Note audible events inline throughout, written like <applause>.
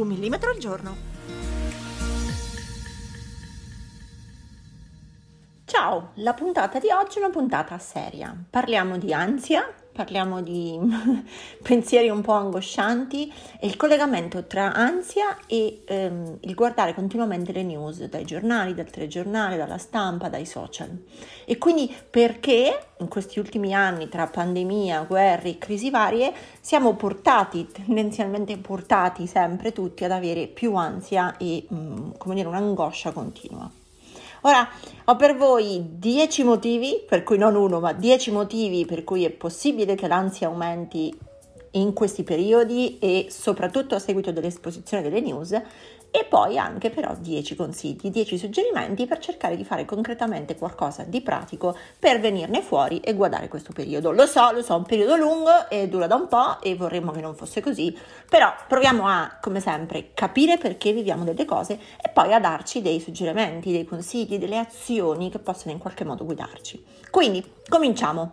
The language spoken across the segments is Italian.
Un millimetro al giorno. Ciao, la puntata di oggi è una puntata seria. Parliamo di ansia, parliamo di <laughs> pensieri un po' angoscianti e il collegamento tra ansia e ehm, il guardare continuamente le news dai giornali, dal telegiornale, dalla stampa, dai social. E quindi perché in questi ultimi anni tra pandemia, guerre, crisi varie siamo portati, tendenzialmente portati sempre tutti ad avere più ansia e mh, mm, come dire un'angoscia continua. Ora ho per voi 10 motivi, per cui non uno, ma 10 motivi per cui è possibile che l'ansia aumenti in questi periodi e soprattutto a seguito dell'esposizione delle news e poi anche però 10 consigli, 10 suggerimenti per cercare di fare concretamente qualcosa di pratico per venirne fuori e guardare questo periodo. Lo so, lo so, è un periodo lungo e dura da un po' e vorremmo che non fosse così, però proviamo a, come sempre, capire perché viviamo delle cose e poi a darci dei suggerimenti, dei consigli, delle azioni che possono in qualche modo guidarci. Quindi, cominciamo.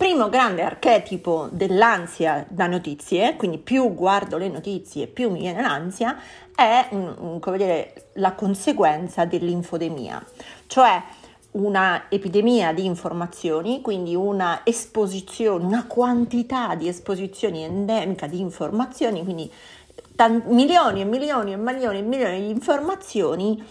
Primo grande archetipo dell'ansia da notizie, quindi più guardo le notizie, più mi viene l'ansia, è dire, la conseguenza dell'infodemia, cioè una epidemia di informazioni, quindi una esposizione, una quantità di esposizioni endemica di informazioni, quindi t- milioni e milioni e milioni e milioni di informazioni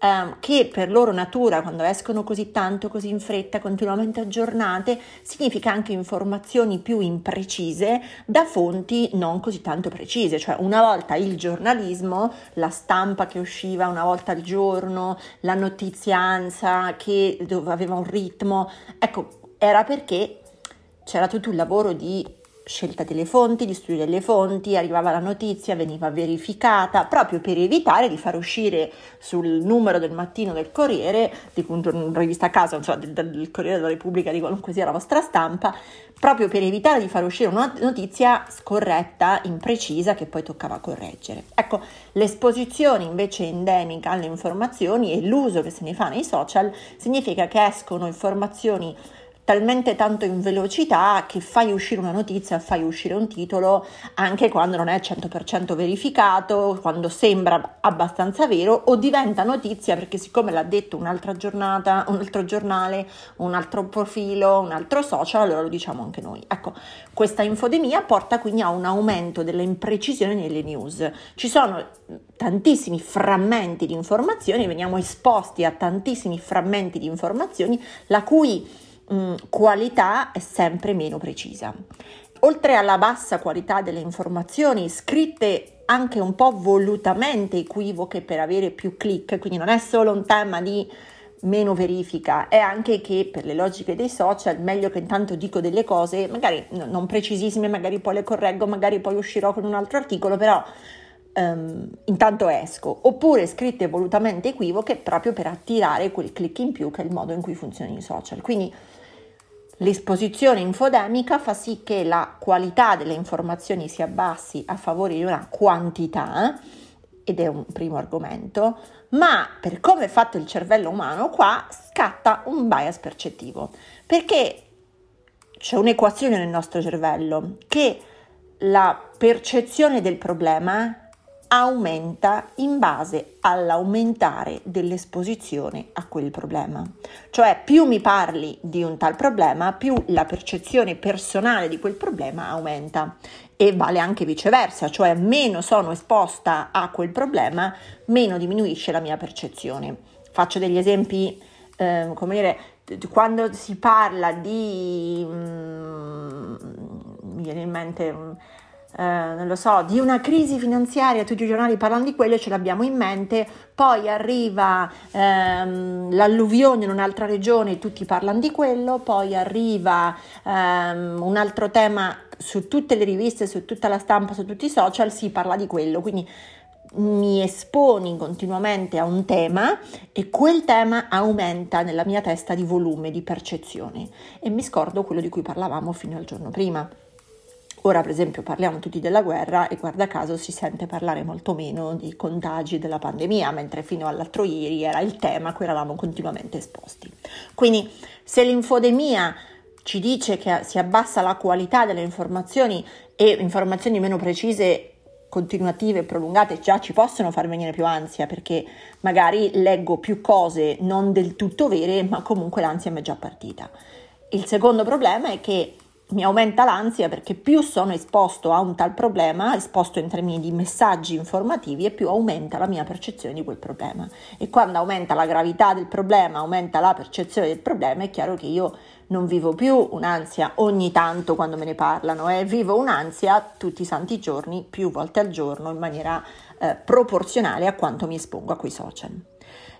ehm, che per loro natura, quando escono così tanto, così in fretta, continuamente aggiornate, significa anche informazioni più imprecise da fonti non così tanto precise, cioè una volta il giornalismo, la stampa che usciva una volta al giorno, la notizianza che aveva un ritmo, ecco, era perché c'era tutto il lavoro di scelta delle fonti, di studio delle fonti, arrivava la notizia, veniva verificata, proprio per evitare di far uscire sul numero del mattino del Corriere, di una rivista a casa, insomma, del, del, Corriere della Repubblica, di qualunque sia la vostra stampa, proprio per evitare di far uscire una notizia scorretta, imprecisa, che poi toccava correggere. Ecco, l'esposizione invece endemica alle informazioni e l'uso che se ne fa nei social significa che escono informazioni talmente tanto in velocità che fai uscire una notizia, fai uscire un titolo anche quando non è 100% verificato, quando sembra abbastanza vero o diventa notizia perché siccome l'ha detto un'altra giornata, un altro giornale, un altro profilo, un altro social, allora lo diciamo anche noi. Ecco, questa infodemia porta quindi a un aumento delle imprecisioni nelle news. Ci sono tantissimi frammenti di informazioni, veniamo esposti a tantissimi frammenti di informazioni la cui mm, qualità è sempre meno precisa. Oltre alla bassa qualità delle informazioni scritte anche un po' volutamente equivoche per avere più click, quindi non è solo un tema di meno verifica, è anche che per le logiche dei social meglio che intanto dico delle cose, magari non precisissime, magari poi le correggo, magari poi uscirò con un altro articolo, però um, intanto esco, oppure scritte volutamente equivoche proprio per attirare quel click in più che è il modo in cui funzionano i social. Quindi L'esposizione infodemica fa sì che la qualità delle informazioni si abbassi a favore di una quantità, ed è un primo argomento, ma per come è fatto il cervello umano, qua scatta un bias percettivo, perché c'è un'equazione nel nostro cervello che la percezione del problema aumenta in base all'aumentare dell'esposizione a quel problema. Cioè più mi parli di un tal problema, più la percezione personale di quel problema aumenta e vale anche viceversa, cioè meno sono esposta a quel problema, meno diminuisce la mia percezione. Faccio degli esempi, eh, come dire, quando si parla di... Mm, mi viene in mente... Mm, eh, non lo so, di una crisi finanziaria, tutti i giornali parlano di quello, ce l'abbiamo in mente, poi arriva ehm, l'alluvione in un'altra regione, tutti parlano di quello, poi arriva ehm, un altro tema su tutte le riviste, su tutta la stampa, su tutti i social, si parla di quello, quindi mi esponi continuamente a un tema e quel tema aumenta nella mia testa di volume, di percezione. E mi scordo quello di cui parlavamo fino al giorno prima. Ora, per esempio, parliamo tutti della guerra e guarda caso si sente parlare molto meno di contagi della pandemia, mentre fino all'altro ieri era il tema a cui eravamo continuamente esposti. Quindi, se l'infodemia ci dice che si abbassa la qualità delle informazioni e informazioni meno precise continuative e prolungate già ci possono far venire più ansia perché magari leggo più cose non del tutto vere, ma comunque l'ansia mi è già partita. Il secondo problema è che mi aumenta l'ansia perché più sono esposto a un tal problema, esposto in termini di messaggi informativi, e più aumenta la mia percezione di quel problema. E quando aumenta la gravità del problema, aumenta la percezione del problema, è chiaro che io non vivo più un'ansia ogni tanto quando me ne parlano, eh, vivo un'ansia tutti i santi giorni, più volte al giorno, in maniera eh, proporzionale a quanto mi espongo a quei social.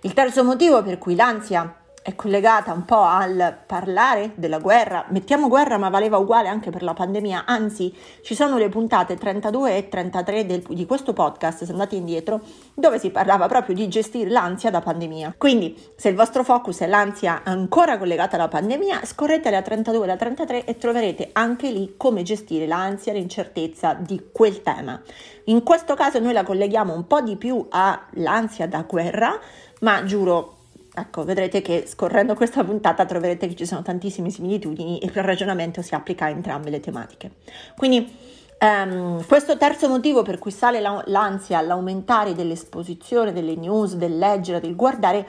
Il terzo motivo per cui l'ansia è collegata un po' al parlare della guerra. Mettiamo guerra, ma valeva uguale anche per la pandemia. Anzi, ci sono le puntate 32 e 33 del, di questo podcast, se andate indietro, dove si parlava proprio di gestire l'ansia da pandemia. Quindi, se il vostro focus è l'ansia ancora collegata alla pandemia, scorrete la 32 e la 33 e troverete anche lì come gestire l'ansia, l'incertezza di quel tema. In questo caso noi la colleghiamo un po' di più all'ansia da guerra, ma giuro Ecco, vedrete che scorrendo questa puntata troverete che ci sono tantissime similitudini e il ragionamento si applica a entrambe le tematiche. Quindi um, questo terzo motivo per cui sale la, l'ansia all'aumentare dell'esposizione, delle news, del leggere, del guardare,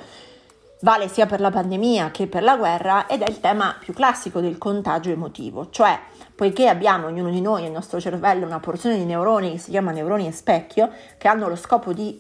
vale sia per la pandemia che per la guerra ed è il tema più classico del contagio emotivo, cioè poiché abbiamo ognuno di noi nel nostro cervello una porzione di neuroni che si chiama neuroni a specchio, che hanno lo scopo di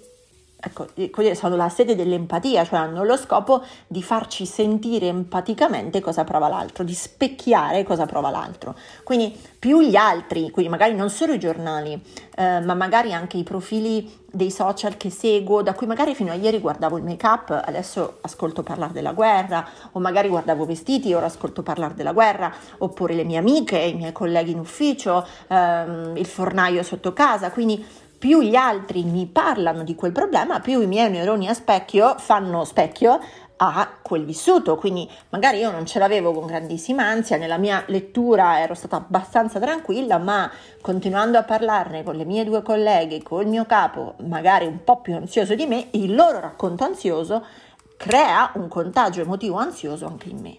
ecco, sono la sede dell'empatia, cioè hanno lo scopo di farci sentire empaticamente cosa prova l'altro, di specchiare cosa prova l'altro. Quindi più gli altri, quindi magari non solo i giornali, eh, ma magari anche i profili dei social che seguo, da cui magari fino a ieri guardavo il make up, adesso ascolto parlare della guerra, o magari guardavo vestiti, ora ascolto parlare della guerra, oppure le mie amiche, i miei colleghi in ufficio, ehm, il fornaio sotto casa, quindi più gli altri mi parlano di quel problema, più i miei neuroni a specchio fanno specchio a quel vissuto, quindi magari io non ce l'avevo con grandissima ansia, nella mia lettura ero stata abbastanza tranquilla, ma continuando a parlarne con le mie due colleghe, col mio capo, magari un po' più ansioso di me, il loro racconto ansioso crea un contagio emotivo ansioso anche in me.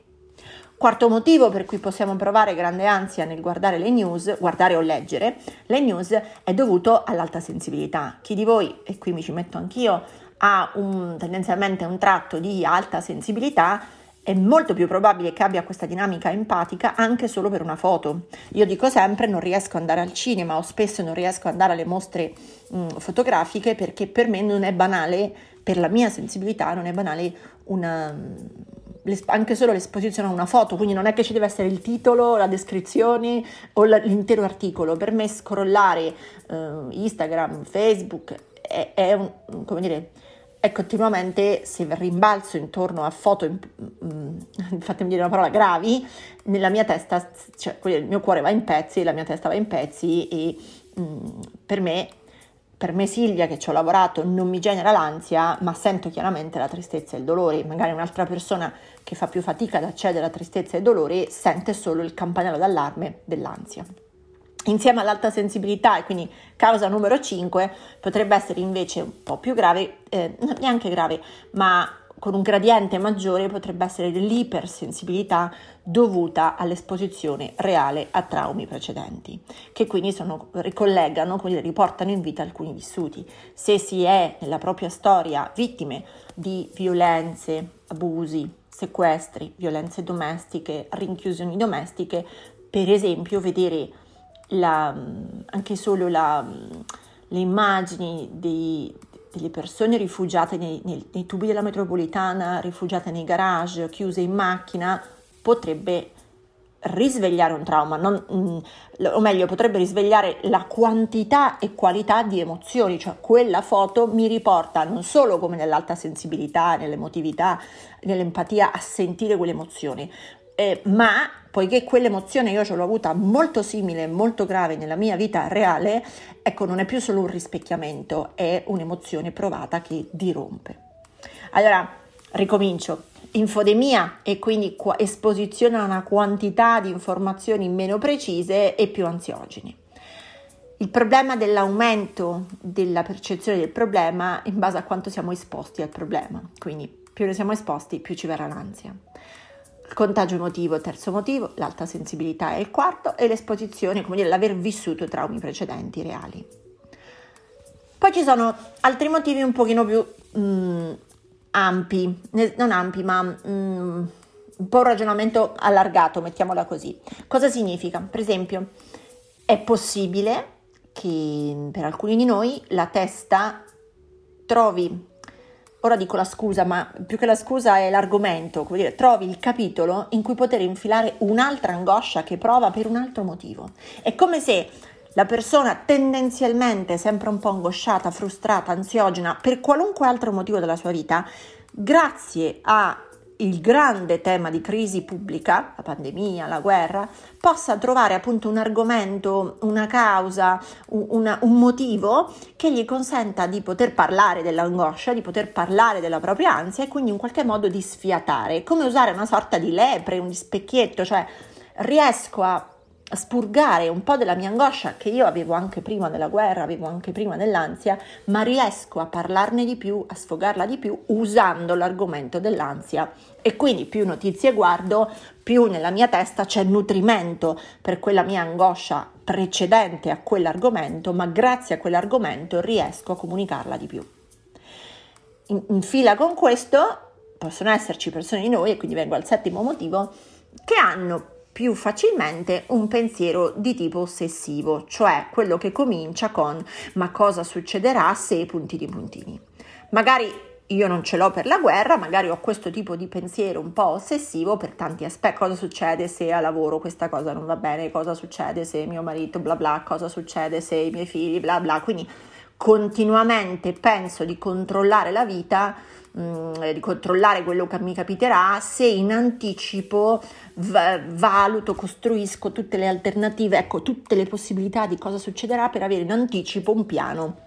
Quarto motivo per cui possiamo provare grande ansia nel guardare le news, guardare o leggere le news, è dovuto all'alta sensibilità. Chi di voi, e qui mi ci metto anch'io, ha un, tendenzialmente un tratto di alta sensibilità, è molto più probabile che abbia questa dinamica empatica anche solo per una foto. Io dico sempre non riesco ad andare al cinema o spesso non riesco ad andare alle mostre mh, fotografiche perché per me non è banale, per la mia sensibilità non è banale una, anche solo l'esposizione a una foto, quindi non è che ci deve essere il titolo, la descrizione o l'intero articolo. Per me scrollare eh, Instagram, Facebook è, è, un, come dire, è continuamente, se rimbalzo intorno a foto, mm, <laughs> fatemi dire una parola, gravi, nella mia testa, cioè il mio cuore va in pezzi, la mia testa va in pezzi e mm, per me per me Silvia che ci ho lavorato non mi genera l'ansia, ma sento chiaramente la tristezza e il dolore. Magari un'altra persona che fa più fatica ad accedere alla tristezza e dolore sente solo il campanello d'allarme dell'ansia. Insieme all'alta sensibilità, e quindi causa numero 5, potrebbe essere invece un po' più grave, eh, neanche grave, ma con un gradiente maggiore potrebbe essere l'ipersensibilità dovuta all'esposizione reale a traumi precedenti, che quindi sono, ricollegano, quindi riportano in vita alcuni vissuti. Se si è nella propria storia vittime di violenze, abusi, sequestri, violenze domestiche, rinchiusioni domestiche, per esempio vedere la, anche solo la, le immagini dei, delle persone rifugiate nei, nei, nei, tubi della metropolitana, rifugiate nei garage, chiuse in macchina, potrebbe risvegliare un trauma, non, mm, o meglio, potrebbe risvegliare la quantità e qualità di emozioni, cioè quella foto mi riporta non solo come nell'alta sensibilità, nell'emotività, nell'empatia a sentire quelle emozioni, eh, ma poiché quell'emozione io ce l'ho avuta molto simile, molto grave nella mia vita reale, ecco, non è più solo un rispecchiamento, è un'emozione provata che dirompe. Allora, ricomincio. Infodemia e quindi esposizione a una quantità di informazioni meno precise e più ansiogene. Il problema dell'aumento della percezione del problema in base a quanto siamo esposti al problema, quindi più ne siamo esposti più ci verrà l'ansia. Il contagio emotivo è il terzo motivo, l'alta sensibilità è il quarto e l'esposizione, come dire, l'aver vissuto traumi precedenti reali. Poi ci sono altri motivi un pochino più mh, mm, ampi, non ampi, ma mm, un po' un ragionamento allargato, mettiamola così. Cosa significa? Per esempio, è possibile che per alcuni di noi la testa trovi ora dico la scusa, ma più che la scusa è l'argomento, come dire, trovi il capitolo in cui poter infilare un'altra angoscia che prova per un altro motivo. È come se la persona tendenzialmente sempre un po' angosciata, frustrata, ansiogena per qualunque altro motivo della sua vita, grazie a il grande tema di crisi pubblica, la pandemia, la guerra, possa trovare appunto un argomento, una causa, un, una, un, motivo che gli consenta di poter parlare dell'angoscia, di poter parlare della propria ansia e quindi in qualche modo di sfiatare, come usare una sorta di lepre, un specchietto, cioè riesco a spurgare un po' della mia angoscia che io avevo anche prima della guerra, avevo anche prima dell'ansia, ma riesco a parlarne di più, a sfogarla di più usando l'argomento dell'ansia e quindi più notizie guardo, più nella mia testa c'è nutrimento per quella mia angoscia precedente a quell'argomento, ma grazie a quell'argomento riesco a comunicarla di più. In, in fila con questo possono esserci persone di noi, e quindi vengo al settimo motivo, che hanno più facilmente un pensiero di tipo ossessivo, cioè quello che comincia con ma cosa succederà se puntini puntini. Magari io non ce l'ho per la guerra, magari ho questo tipo di pensiero un po' ossessivo per tanti aspetti. Cosa succede se a lavoro questa cosa non va bene? Cosa succede se mio marito bla bla? Cosa succede se i miei figli bla bla? Quindi continuamente penso di controllare la vita Mm, di controllare quello che mi capiterà se in anticipo v- valuto, costruisco tutte le alternative, ecco tutte le possibilità di cosa succederà per avere in anticipo un piano.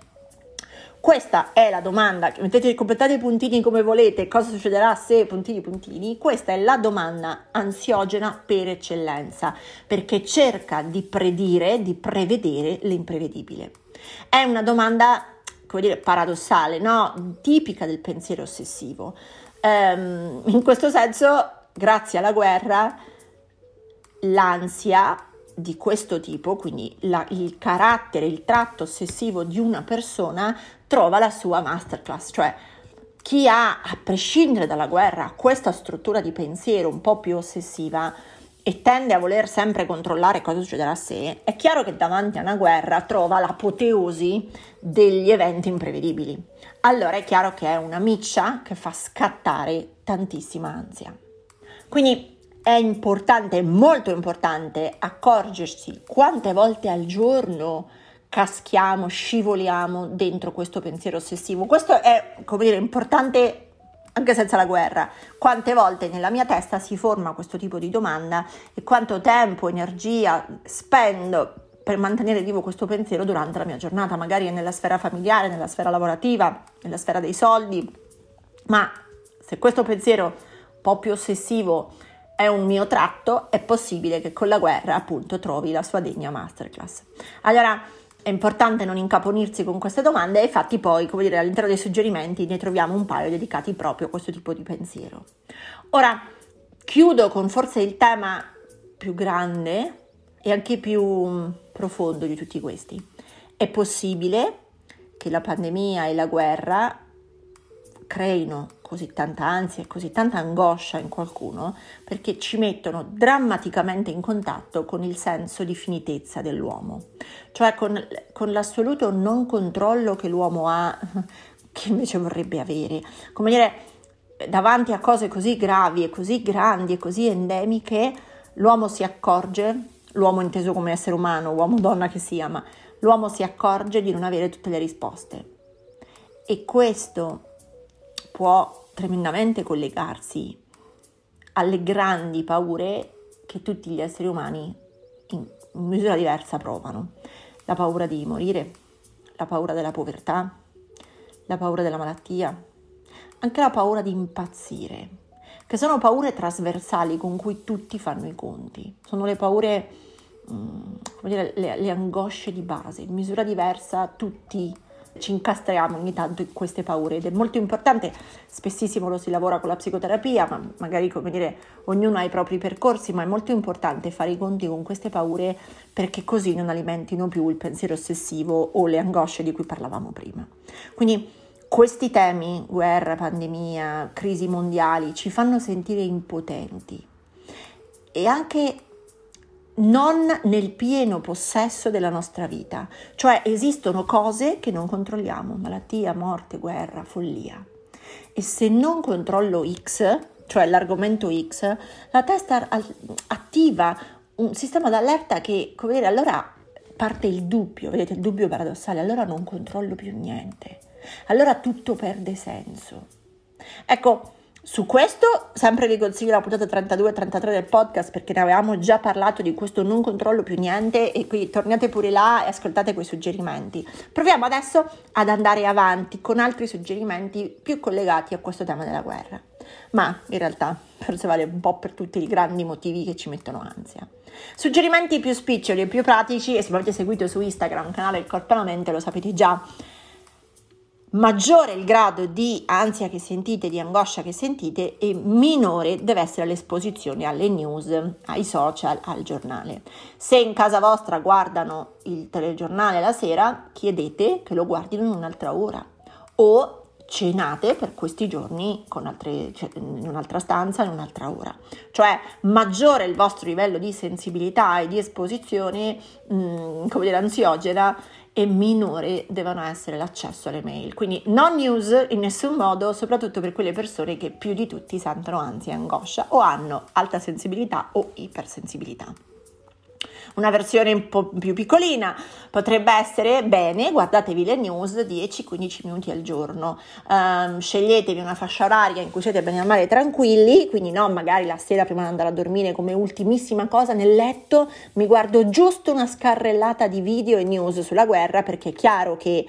Questa è la domanda, mettete, completate i puntini come volete, cosa succederà se puntini puntini, questa è la domanda ansiogena per eccellenza, perché cerca di predire, di prevedere l'imprevedibile. È una domanda come dire, paradossale, no? tipica del pensiero ossessivo. Um, in questo senso, grazie alla guerra, l'ansia di questo tipo, quindi la, il carattere, il tratto ossessivo di una persona, trova la sua masterclass, cioè chi ha, a prescindere dalla guerra, questa struttura di pensiero un po' più ossessiva, e tende a voler sempre controllare cosa succederà a sé, è chiaro che davanti a una guerra trova l'apoteosi degli eventi imprevedibili. Allora è chiaro che è una miccia che fa scattare tantissima ansia. Quindi è importante, molto importante, accorgersi quante volte al giorno caschiamo, scivoliamo dentro questo pensiero ossessivo. Questo è, come dire, importante anche senza la guerra, quante volte nella mia testa si forma questo tipo di domanda e quanto tempo, energia spendo per mantenere vivo questo pensiero durante la mia giornata, magari nella sfera familiare, nella sfera lavorativa, nella sfera dei soldi, ma se questo pensiero un po' più ossessivo è un mio tratto, è possibile che con la guerra appunto trovi la sua degna masterclass. Allora, è importante non incaponirsi con queste domande e infatti poi, come dire, all'interno dei suggerimenti ne troviamo un paio dedicati proprio a questo tipo di pensiero. Ora, chiudo con forse il tema più grande e anche più profondo di tutti questi. È possibile che la pandemia e la guerra creino così tanta ansia e così tanta angoscia in qualcuno perché ci mettono drammaticamente in contatto con il senso di finitezza dell'uomo, cioè con, con l'assoluto non controllo che l'uomo ha, <laughs> che invece vorrebbe avere. Come dire, davanti a cose così gravi e così grandi e così endemiche, l'uomo si accorge, l'uomo inteso come essere umano, uomo donna che sia, ma l'uomo si accorge di non avere tutte le risposte. E questo può tremendamente collegarsi alle grandi paure che tutti gli esseri umani in misura diversa provano. La paura di morire, la paura della povertà, la paura della malattia, anche la paura di impazzire, che sono paure trasversali con cui tutti fanno i conti. Sono le paure, mm, come dire, le, le angosce di base. In misura diversa tutti ci incastriamo ogni tanto in queste paure ed è molto importante, spessissimo lo si lavora con la psicoterapia, ma magari come dire ognuno ha i propri percorsi, ma è molto importante fare i conti con queste paure perché così non alimentino più il pensiero ossessivo o le angosce di cui parlavamo prima. Quindi questi temi, guerra, pandemia, crisi mondiali, ci fanno sentire impotenti e anche non nel pieno possesso della nostra vita, cioè esistono cose che non controlliamo, malattia, morte, guerra, follia. E se non controllo X, cioè l'argomento X, la testa attiva un sistema d'allerta che, come dire, allora parte il dubbio, vedete il dubbio paradossale, allora non controllo più niente, allora tutto perde senso. Ecco, su questo sempre vi consiglio la puntata 32 e 33 del podcast perché ne avevamo già parlato di questo non controllo più niente e quindi tornate pure là e ascoltate quei suggerimenti. Proviamo adesso ad andare avanti con altri suggerimenti più collegati a questo tema della guerra. Ma in realtà forse vale un po' per tutti i grandi motivi che ci mettono ansia. Suggerimenti più spiccioli e più pratici e se mi avete seguito su Instagram, canale Il Corpo e Mente, lo sapete già maggiore il grado di ansia che sentite, di angoscia che sentite e minore deve essere l'esposizione alle news, ai social, al giornale. Se in casa vostra guardano il telegiornale la sera, chiedete che lo guardino in un'altra ora o cenate per questi giorni altre, cioè, in un'altra stanza, in un'altra ora. Cioè maggiore il vostro livello di sensibilità e di esposizione, mh, mm, come dire, ansiogena e minore devono essere l'accesso alle mail. Quindi non news in nessun modo, soprattutto per quelle persone che più di tutti sentono ansia e angoscia o hanno alta sensibilità o ipersensibilità. Una versione un po' più piccolina potrebbe essere bene, guardatevi le news 10-15 minuti al giorno, um, sceglietevi una fascia oraria in cui siete bene o male tranquilli, quindi no, magari la sera prima di andare a dormire come ultimissima cosa nel letto mi guardo giusto una scarrellata di video e news sulla guerra perché è chiaro che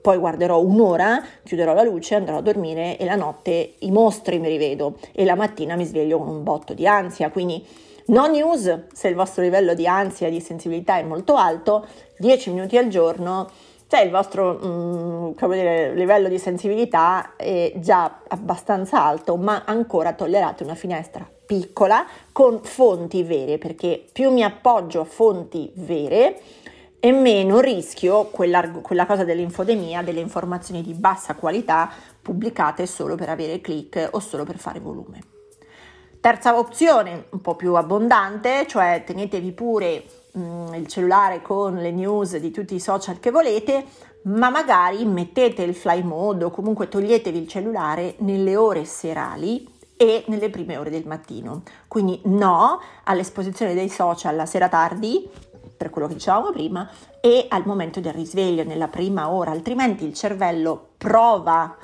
poi guarderò un'ora, chiuderò la luce, andrò a dormire e la notte i mostri mi rivedo e la mattina mi sveglio con un botto di ansia, quindi No news, se il vostro livello di ansia e di sensibilità è molto alto, 10 minuti al giorno, cioè il vostro mm, dire, livello di sensibilità è già abbastanza alto, ma ancora tollerate una finestra piccola con fonti vere, perché più mi appoggio a fonti vere e meno rischio quella, quella cosa dell'infodemia, delle informazioni di bassa qualità pubblicate solo per avere click o solo per fare volume. Terza opzione, un po' più abbondante, cioè tenetevi pure mh, mm, il cellulare con le news di tutti i social che volete, ma magari mettete il fly mode o comunque toglietevi il cellulare nelle ore serali e nelle prime ore del mattino. Quindi no all'esposizione dei social la sera tardi, per quello che dicevamo prima, e al momento del risveglio, nella prima ora, altrimenti il cervello prova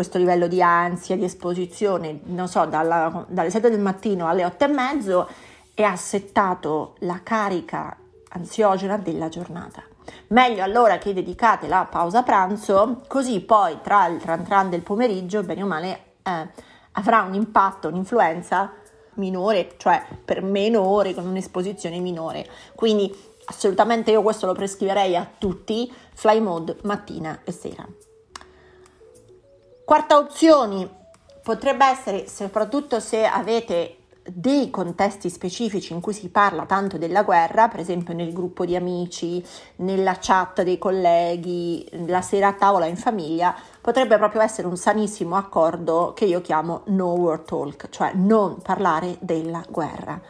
questo livello di ansia, di esposizione, non so, dalla, dalle 7 del mattino alle 8 e mezzo e ha settato la carica ansiogena della giornata. Meglio allora che dedicate la pausa pranzo, così poi tra il tran tran del pomeriggio, bene o male, eh, avrà un impatto, un'influenza minore, cioè per meno ore con un'esposizione minore. Quindi assolutamente io questo lo prescriverei a tutti, fly mode mattina e sera. Quarta opzione potrebbe essere, soprattutto se avete dei contesti specifici in cui si parla tanto della guerra, per esempio nel gruppo di amici, nella chat dei colleghi, la sera a tavola in famiglia, potrebbe proprio essere un sanissimo accordo che io chiamo no war talk, cioè non parlare della guerra.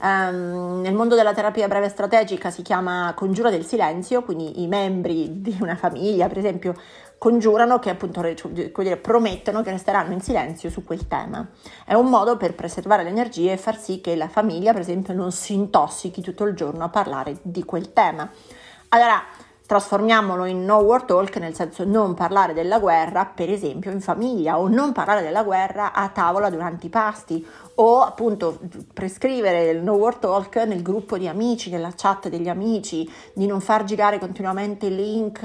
Um, nel mondo della terapia breve strategica si chiama congiura del silenzio, quindi i membri di una famiglia, per esempio, congiurano che appunto dire, promettono che resteranno in silenzio su quel tema. È un modo per preservare le energie e far sì che la famiglia, per esempio, non si intossichi tutto il giorno a parlare di quel tema. Allora, trasformiamolo in no war talk, nel senso non parlare della guerra, per esempio, in famiglia o non parlare della guerra a tavola durante i pasti o appunto prescrivere il no war talk nel gruppo di amici, nella chat degli amici, di non far girare continuamente link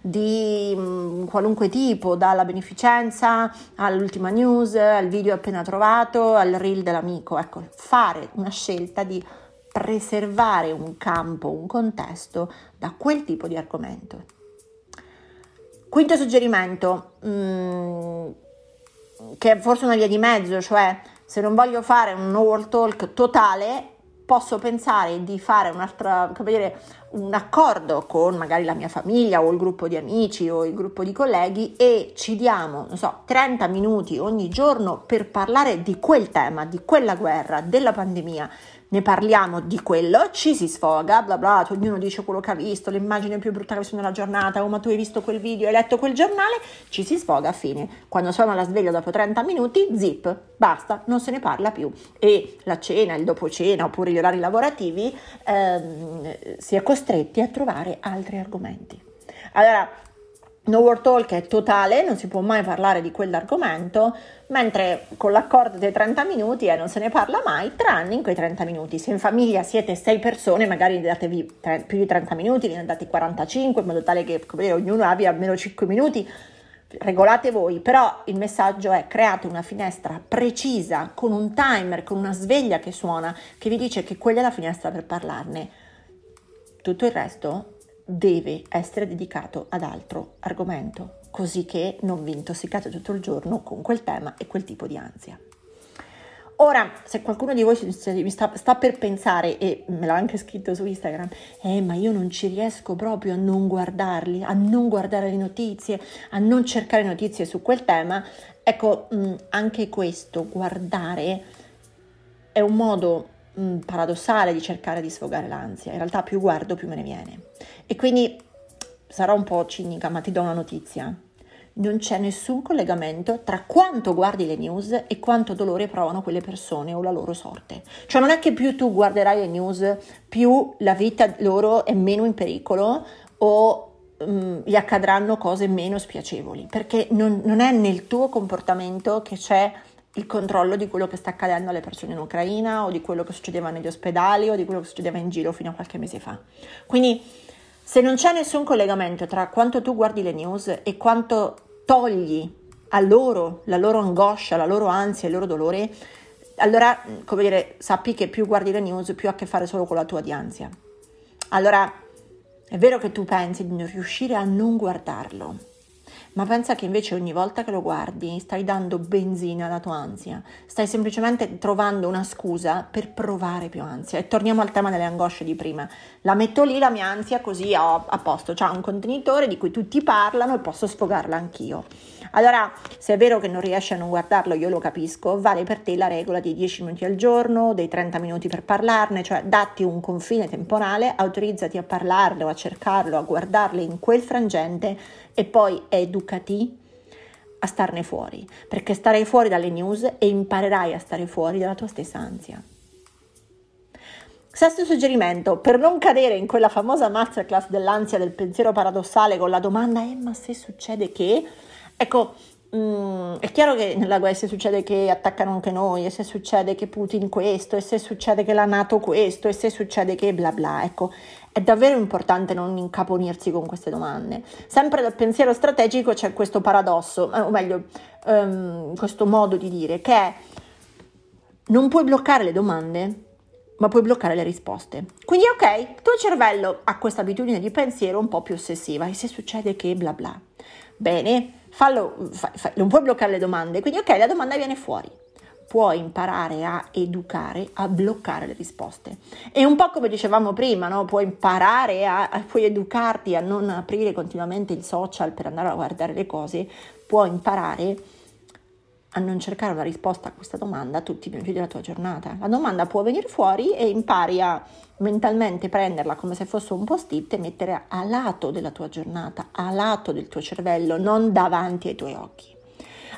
di mh, mm, qualunque tipo, dalla beneficenza all'ultima news, al video appena trovato, al reel dell'amico. Ecco, fare una scelta di preservare un campo, un contesto da quel tipo di argomento. Quinto suggerimento, mh, che è forse una via di mezzo, cioè se non voglio fare un world talk totale, posso pensare di fare dire, un accordo con magari la mia famiglia o il gruppo di amici o il gruppo di colleghi e ci diamo, non so, 30 minuti ogni giorno per parlare di quel tema, di quella guerra, della pandemia, ne parliamo di quello, ci si sfoga, bla bla, ognuno dice quello che ha visto, l'immagine più brutta che ha visto nella giornata, oh, ma tu hai visto quel video, hai letto quel giornale, ci si sfoga fine. Quando suona la sveglia dopo 30 minuti, zip, basta, non se ne parla più. E la cena, il dopo cena oppure gli orari lavorativi ehm, si è costretti a trovare altri argomenti. Allora, No War Talk è totale, non si può mai parlare di quell'argomento, mentre con l'accordo dei 30 minuti eh, non se ne parla mai, tranne in quei 30 minuti. Se in famiglia siete 6 persone, magari datevi tre, più di 30 minuti, ne date 45, in modo tale che dire, ognuno abbia almeno 5 minuti, regolate voi, però il messaggio è create una finestra precisa, con un timer, con una sveglia che suona, che vi dice che quella è la finestra per parlarne. Tutto il resto deve essere dedicato ad altro argomento, così che non vi intossicate tutto il giorno con quel tema e quel tipo di ansia. Ora, se qualcuno di voi sta, sta, per pensare, e me l'ha anche scritto su Instagram, eh, ma io non ci riesco proprio a non guardarli, a non guardare le notizie, a non cercare notizie su quel tema, ecco, anche questo, guardare, è un modo mh, paradossale di cercare di sfogare l'ansia. In realtà più guardo più me ne viene. E quindi sarò un po' cinica, ma ti do una notizia. Non c'è nessun collegamento tra quanto guardi le news e quanto dolore provano quelle persone o la loro sorte. Cioè non è che più tu guarderai le news, più la vita loro è meno in pericolo o um, gli accadranno cose meno spiacevoli, perché non, non è nel tuo comportamento che c'è il controllo di quello che sta accadendo alle persone in Ucraina o di quello che succedeva negli ospedali o di quello che succedeva in giro fino a qualche mese fa. Quindi se non c'è nessun collegamento tra quanto tu guardi le news e quanto togli a loro la loro angoscia, la loro ansia, il loro dolore, allora, come dire, sappi che più guardi le news, più ha a che fare solo con la tua di ansia. Allora, è vero che tu pensi di non riuscire a non guardarlo, ma pensa che invece ogni volta che lo guardi stai dando benzina alla tua ansia, stai semplicemente trovando una scusa per provare più ansia. E torniamo al tema delle angosce di prima. La metto lì la mia ansia così ho a posto, c'è un contenitore di cui tutti parlano e posso sfogarla anch'io. Allora, se è vero che non riesci a non guardarlo, io lo capisco, vale per te la regola dei 10 minuti al giorno, dei 30 minuti per parlarne, cioè datti un confine temporale, autorizzati a parlarne o a cercarlo, a guardarle in quel frangente e poi educati a starne fuori, perché starai fuori dalle news e imparerai a stare fuori dalla tua stessa ansia. Sesto suggerimento, per non cadere in quella famosa masterclass dell'ansia del pensiero paradossale con la domanda, eh ma se succede che, ecco, mm, è chiaro che nella guerra se succede che attaccano anche noi, e se succede che Putin questo, e se succede che la Nato questo, e se succede che bla bla, ecco, è davvero importante non incaponirsi con queste domande. Sempre dal pensiero strategico c'è questo paradosso, eh, o meglio, um, questo modo di dire, che è non puoi bloccare le domande, ma puoi bloccare le risposte. Quindi ok, il tuo cervello ha questa abitudine di pensiero un po' più ossessiva, e se succede che bla bla. Bene, fallo, fa, fa, non puoi bloccare le domande, quindi ok, la domanda viene fuori puoi imparare a educare, a bloccare le risposte. E un po' come dicevamo prima, no? puoi imparare a, a, puoi educarti a non aprire continuamente il social per andare a guardare le cose, puoi imparare a non cercare una risposta a questa domanda tutti i minuti della tua giornata. La domanda può venire fuori e impari a mentalmente prenderla come se fosse un post-it e mettere a lato della tua giornata, a lato del tuo cervello, non davanti ai tuoi occhi.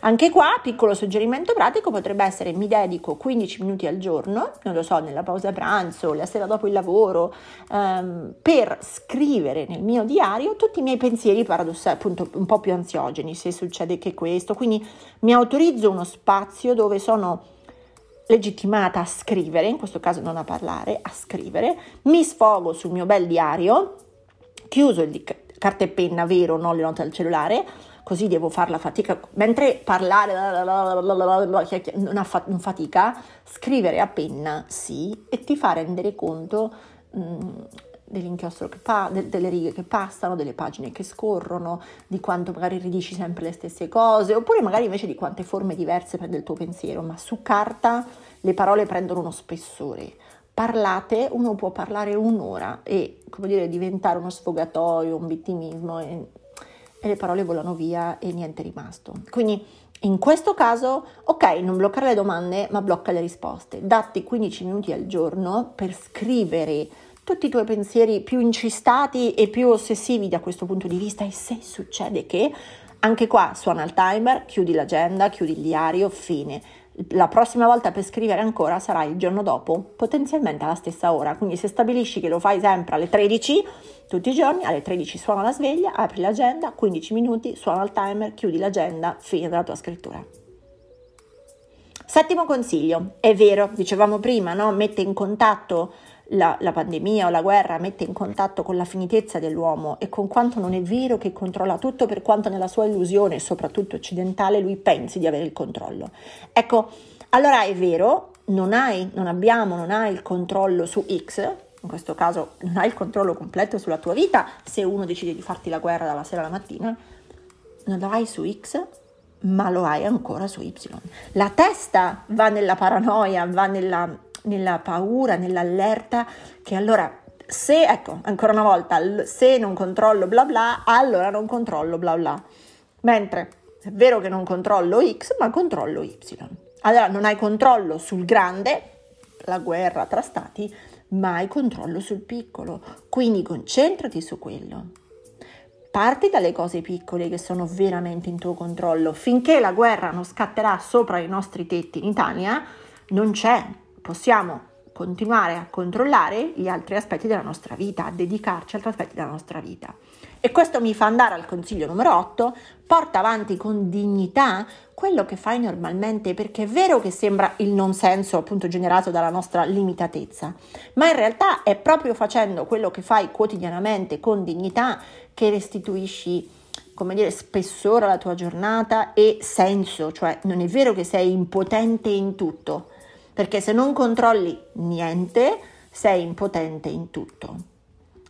Anche qua, piccolo suggerimento pratico potrebbe essere mi dedico 15 minuti al giorno, non lo so, nella pausa pranzo, la sera dopo il lavoro, ehm, per scrivere nel mio diario tutti i miei pensieri paradossali, appunto un po' più ansiogeni, se succede che questo. Quindi mi autorizzo uno spazio dove sono legittimata a scrivere, in questo caso non a parlare, a scrivere, mi sfogo sul mio bel diario, chiuso il di carta e penna vero, non le note al cellulare, così devo fare la fatica, mentre parlare non, fa, non fatica, scrivere a penna sì e ti fa rendere conto mh, dell'inchiostro che pa- de- delle righe che passano, delle pagine che scorrono, di quanto magari ridici sempre le stesse cose, oppure magari invece di quante forme diverse prende il tuo pensiero, ma su carta le parole prendono uno spessore. Parlate, uno può parlare un'ora e, come dire, diventare uno sfogatoio, un vittimismo e e le parole volano via e niente è rimasto. Quindi in questo caso, ok, non bloccare le domande, ma blocca le risposte. Datti 15 minuti al giorno per scrivere tutti i tuoi pensieri più incistati e più ossessivi da questo punto di vista e se succede che anche qua suona il timer, chiudi l'agenda, chiudi il diario, fine la prossima volta per scrivere ancora sarà il giorno dopo, potenzialmente alla stessa ora. Quindi se stabilisci che lo fai sempre alle 13, tutti i giorni, alle 13 suona la sveglia, apri l'agenda, 15 minuti, suona il timer, chiudi l'agenda, fine della tua scrittura. Settimo consiglio, è vero, dicevamo prima, no? mette in contatto la, la, pandemia o la guerra mette in contatto con la finitezza dell'uomo e con quanto non è vero che controlla tutto per quanto nella sua illusione, soprattutto occidentale, lui pensi di avere il controllo. Ecco, allora è vero, non hai, non abbiamo, non hai il controllo su X, in questo caso non hai il controllo completo sulla tua vita se uno decide di farti la guerra dalla sera alla mattina, non lo hai su X, ma lo hai ancora su Y. La testa va nella paranoia, va nella nella paura, nell'allerta, che allora se, ecco, ancora una volta, se non controllo bla bla, allora non controllo bla bla. Mentre è vero che non controllo X, ma controllo Y. Allora non hai controllo sul grande, la guerra tra stati, ma hai controllo sul piccolo. Quindi concentrati su quello. Parti dalle cose piccole che sono veramente in tuo controllo. Finché la guerra non scatterà sopra i nostri tetti in Italia, non c'è possiamo continuare a controllare gli altri aspetti della nostra vita, a dedicarci ad altri aspetti della nostra vita. E questo mi fa andare al consiglio numero 8, porta avanti con dignità quello che fai normalmente, perché è vero che sembra il non senso appunto generato dalla nostra limitatezza, ma in realtà è proprio facendo quello che fai quotidianamente con dignità che restituisci come dire, spessore alla tua giornata e senso, cioè non è vero che sei impotente in tutto, perché se non controlli niente sei impotente in tutto.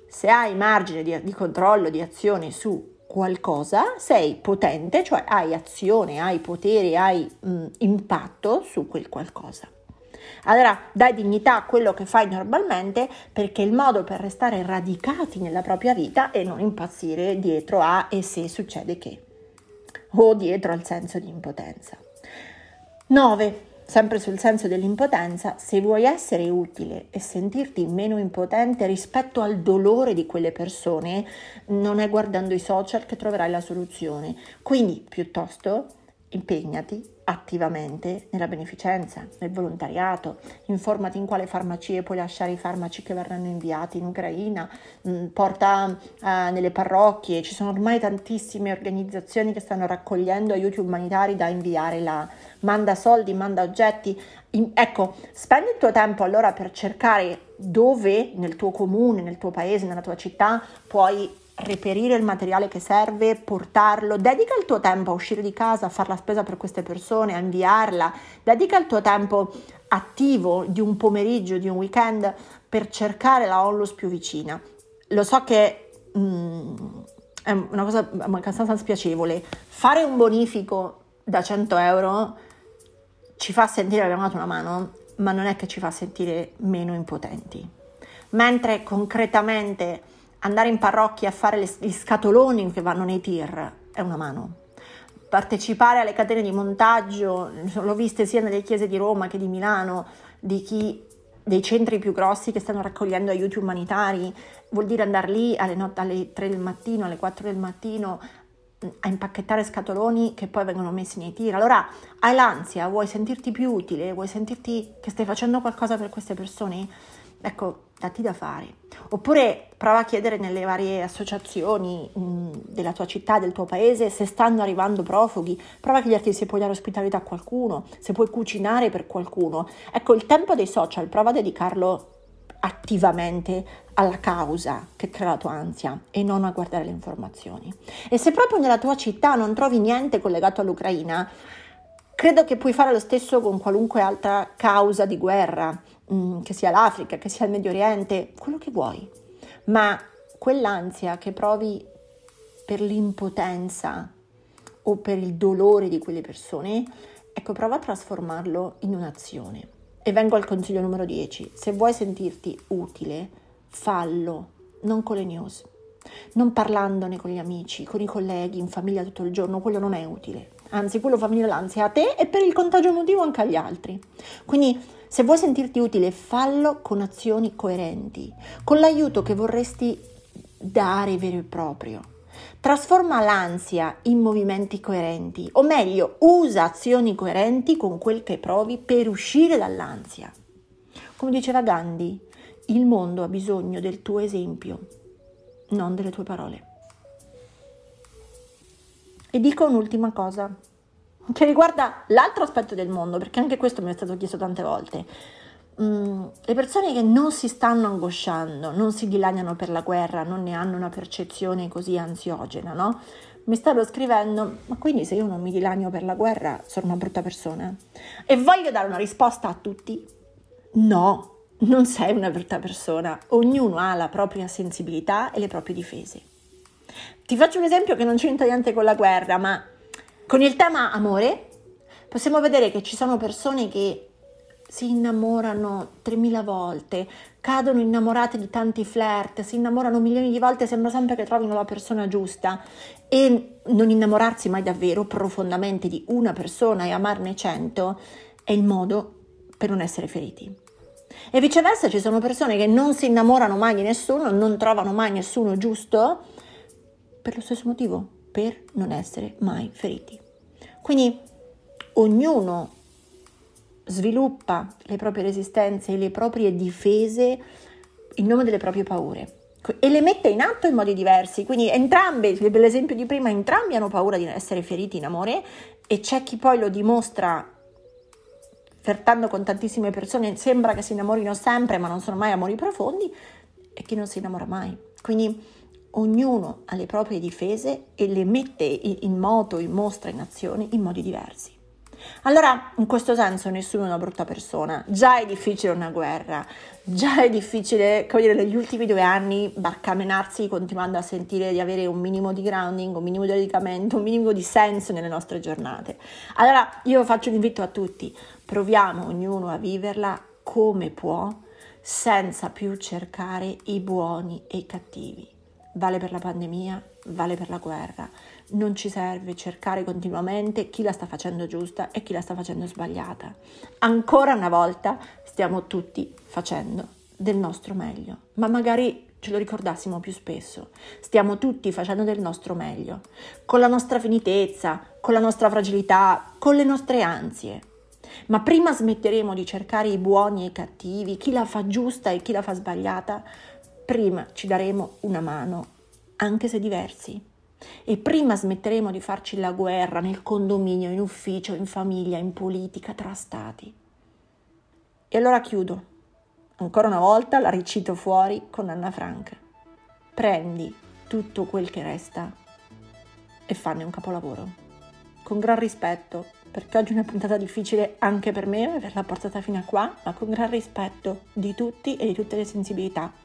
Se hai margine di, di controllo, di azione su qualcosa, sei potente, cioè hai azione, hai potere, hai mh, impatto su quel qualcosa. Allora dai dignità a quello che fai normalmente perché il modo per restare radicati nella propria vita è non impazzire dietro a e se succede che o dietro al senso di impotenza. 9 sempre sul senso dell'impotenza, se vuoi essere utile e sentirti meno impotente rispetto al dolore di quelle persone, non è guardando i social che troverai la soluzione. Quindi, piuttosto, impegnati attivamente nella beneficenza, nel volontariato, informati in quale farmacie puoi lasciare i farmaci che verranno inviati in Ucraina, mm, porta eh, nelle parrocchie, ci sono ormai tantissime organizzazioni che stanno raccogliendo aiuti umanitari da inviare là, manda soldi, manda oggetti, in, ecco, spendi il tuo tempo allora per cercare dove nel tuo comune, nel tuo paese, nella tua città puoi reperire il materiale che serve, portarlo, dedica il tuo tempo a uscire di casa, a fare la spesa per queste persone, a inviarla, dedica il tuo tempo attivo di un pomeriggio, di un weekend per cercare la onlus più vicina. Lo so che mm, è una cosa abbastanza spiacevole, fare un bonifico da 100 euro ci fa sentire che abbiamo dato una mano, ma non è che ci fa sentire meno impotenti. Mentre concretamente andare in parrocchia a fare gli scatoloni che vanno nei tir è una mano. Partecipare alle catene di montaggio, l'ho viste sia nelle chiese di Roma che di Milano, di chi dei centri più grossi che stanno raccogliendo aiuti umanitari, vuol dire andare lì alle, not- alle 3 del mattino, alle 4 del mattino a impacchettare scatoloni che poi vengono messi nei tir. Allora hai l'ansia, vuoi sentirti più utile, vuoi sentirti che stai facendo qualcosa per queste persone? Ecco, datti da fare. Oppure prova a chiedere nelle varie associazioni mh, della tua città, del tuo paese, se stanno arrivando profughi, prova a chiederti se puoi dare ospitalità a qualcuno, se puoi cucinare per qualcuno. Ecco, il tempo dei social, prova a dedicarlo attivamente alla causa che crea la tua ansia e non a guardare le informazioni. E se proprio nella tua città non trovi niente collegato all'Ucraina, credo che puoi fare lo stesso con qualunque altra causa di guerra, mm, che sia l'Africa, che sia il Medio Oriente, quello che vuoi. Ma quell'ansia che provi per l'impotenza o per il dolore di quelle persone, ecco, prova a trasformarlo in un'azione. E vengo al consiglio numero 10. Se vuoi sentirti utile, fallo, non con le news. Non parlandone con gli amici, con i colleghi, in famiglia tutto il giorno, quello non è utile. Anzi, quello fa venire l'ansia a te e per il contagio emotivo anche agli altri. Quindi, se vuoi sentirti utile, fallo con azioni coerenti, con l'aiuto che vorresti dare vero e proprio Trasforma l'ansia in movimenti coerenti, o meglio, usa azioni coerenti con quel che provi per uscire dall'ansia. Come diceva Gandhi, il mondo ha bisogno del tuo esempio, non delle tue parole. E dico un'ultima cosa, che riguarda l'altro aspetto del mondo, perché anche questo mi è stato chiesto tante volte. Mm, le persone che non si stanno angosciando, non si dilaniano per la guerra, non ne hanno una percezione così ansiogena, no? Mi stanno scrivendo, ma quindi se io non mi dilanio per la guerra sono una brutta persona? E voglio dare una risposta a tutti. No, non sei una brutta persona, ognuno ha la propria sensibilità e le proprie difese. Ti faccio un esempio che non c'entra niente con la guerra, ma con il tema amore possiamo vedere che ci sono persone che si innamorano 3000 volte, cadono innamorate di tanti flirt, si innamorano milioni di volte, sembra sempre che trovino la persona giusta e non innamorarsi mai davvero profondamente di una persona e amarne cento è il modo per non essere feriti. E viceversa ci sono persone che non si innamorano mai di nessuno, non trovano mai nessuno giusto per lo stesso motivo, per non essere mai feriti. Quindi ognuno sviluppa le proprie resistenze le proprie difese in nome delle proprie paure e le mette in atto in modi diversi. Quindi entrambe, l'esempio di prima, entrambi hanno paura di essere feriti in amore e c'è chi poi lo dimostra flirtando con tantissime persone, sembra che si innamorino sempre, ma non sono mai amori profondi e chi non si innamora mai. Quindi ognuno ha le proprie difese e le mette in moto, in mostra, in azione in modi diversi. Allora, in questo senso, nessuno è una brutta persona. Già è difficile una guerra, già è difficile, come dire, negli ultimi due anni barcamenarsi continuando a sentire di avere un minimo di grounding, un minimo di radicamento, un minimo di senso nelle nostre giornate. Allora, io faccio un invito a tutti, proviamo ognuno a viverla come può, senza più cercare i buoni e i cattivi. Vale per la pandemia, vale per la guerra non ci serve cercare continuamente chi la sta facendo giusta e chi la sta facendo sbagliata. Ancora una volta stiamo tutti facendo del nostro meglio, ma magari ce lo ricordassimo più spesso. Stiamo tutti facendo del nostro meglio, con la nostra finitezza, con la nostra fragilità, con le nostre ansie. Ma prima smetteremo di cercare i buoni e i cattivi, chi la fa giusta e chi la fa sbagliata, prima ci daremo una mano, anche se diversi. E prima smetteremo di farci la guerra nel condominio, in ufficio, in famiglia, in politica, tra stati. E allora chiudo. Ancora una volta la ricito fuori con Anna Frank. Prendi tutto quel che resta e fanne un capolavoro. Con gran rispetto, perché oggi è una puntata difficile anche per me averla portata fino a qua, ma con gran rispetto di tutti e di tutte le sensibilità.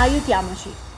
Aiutiamoci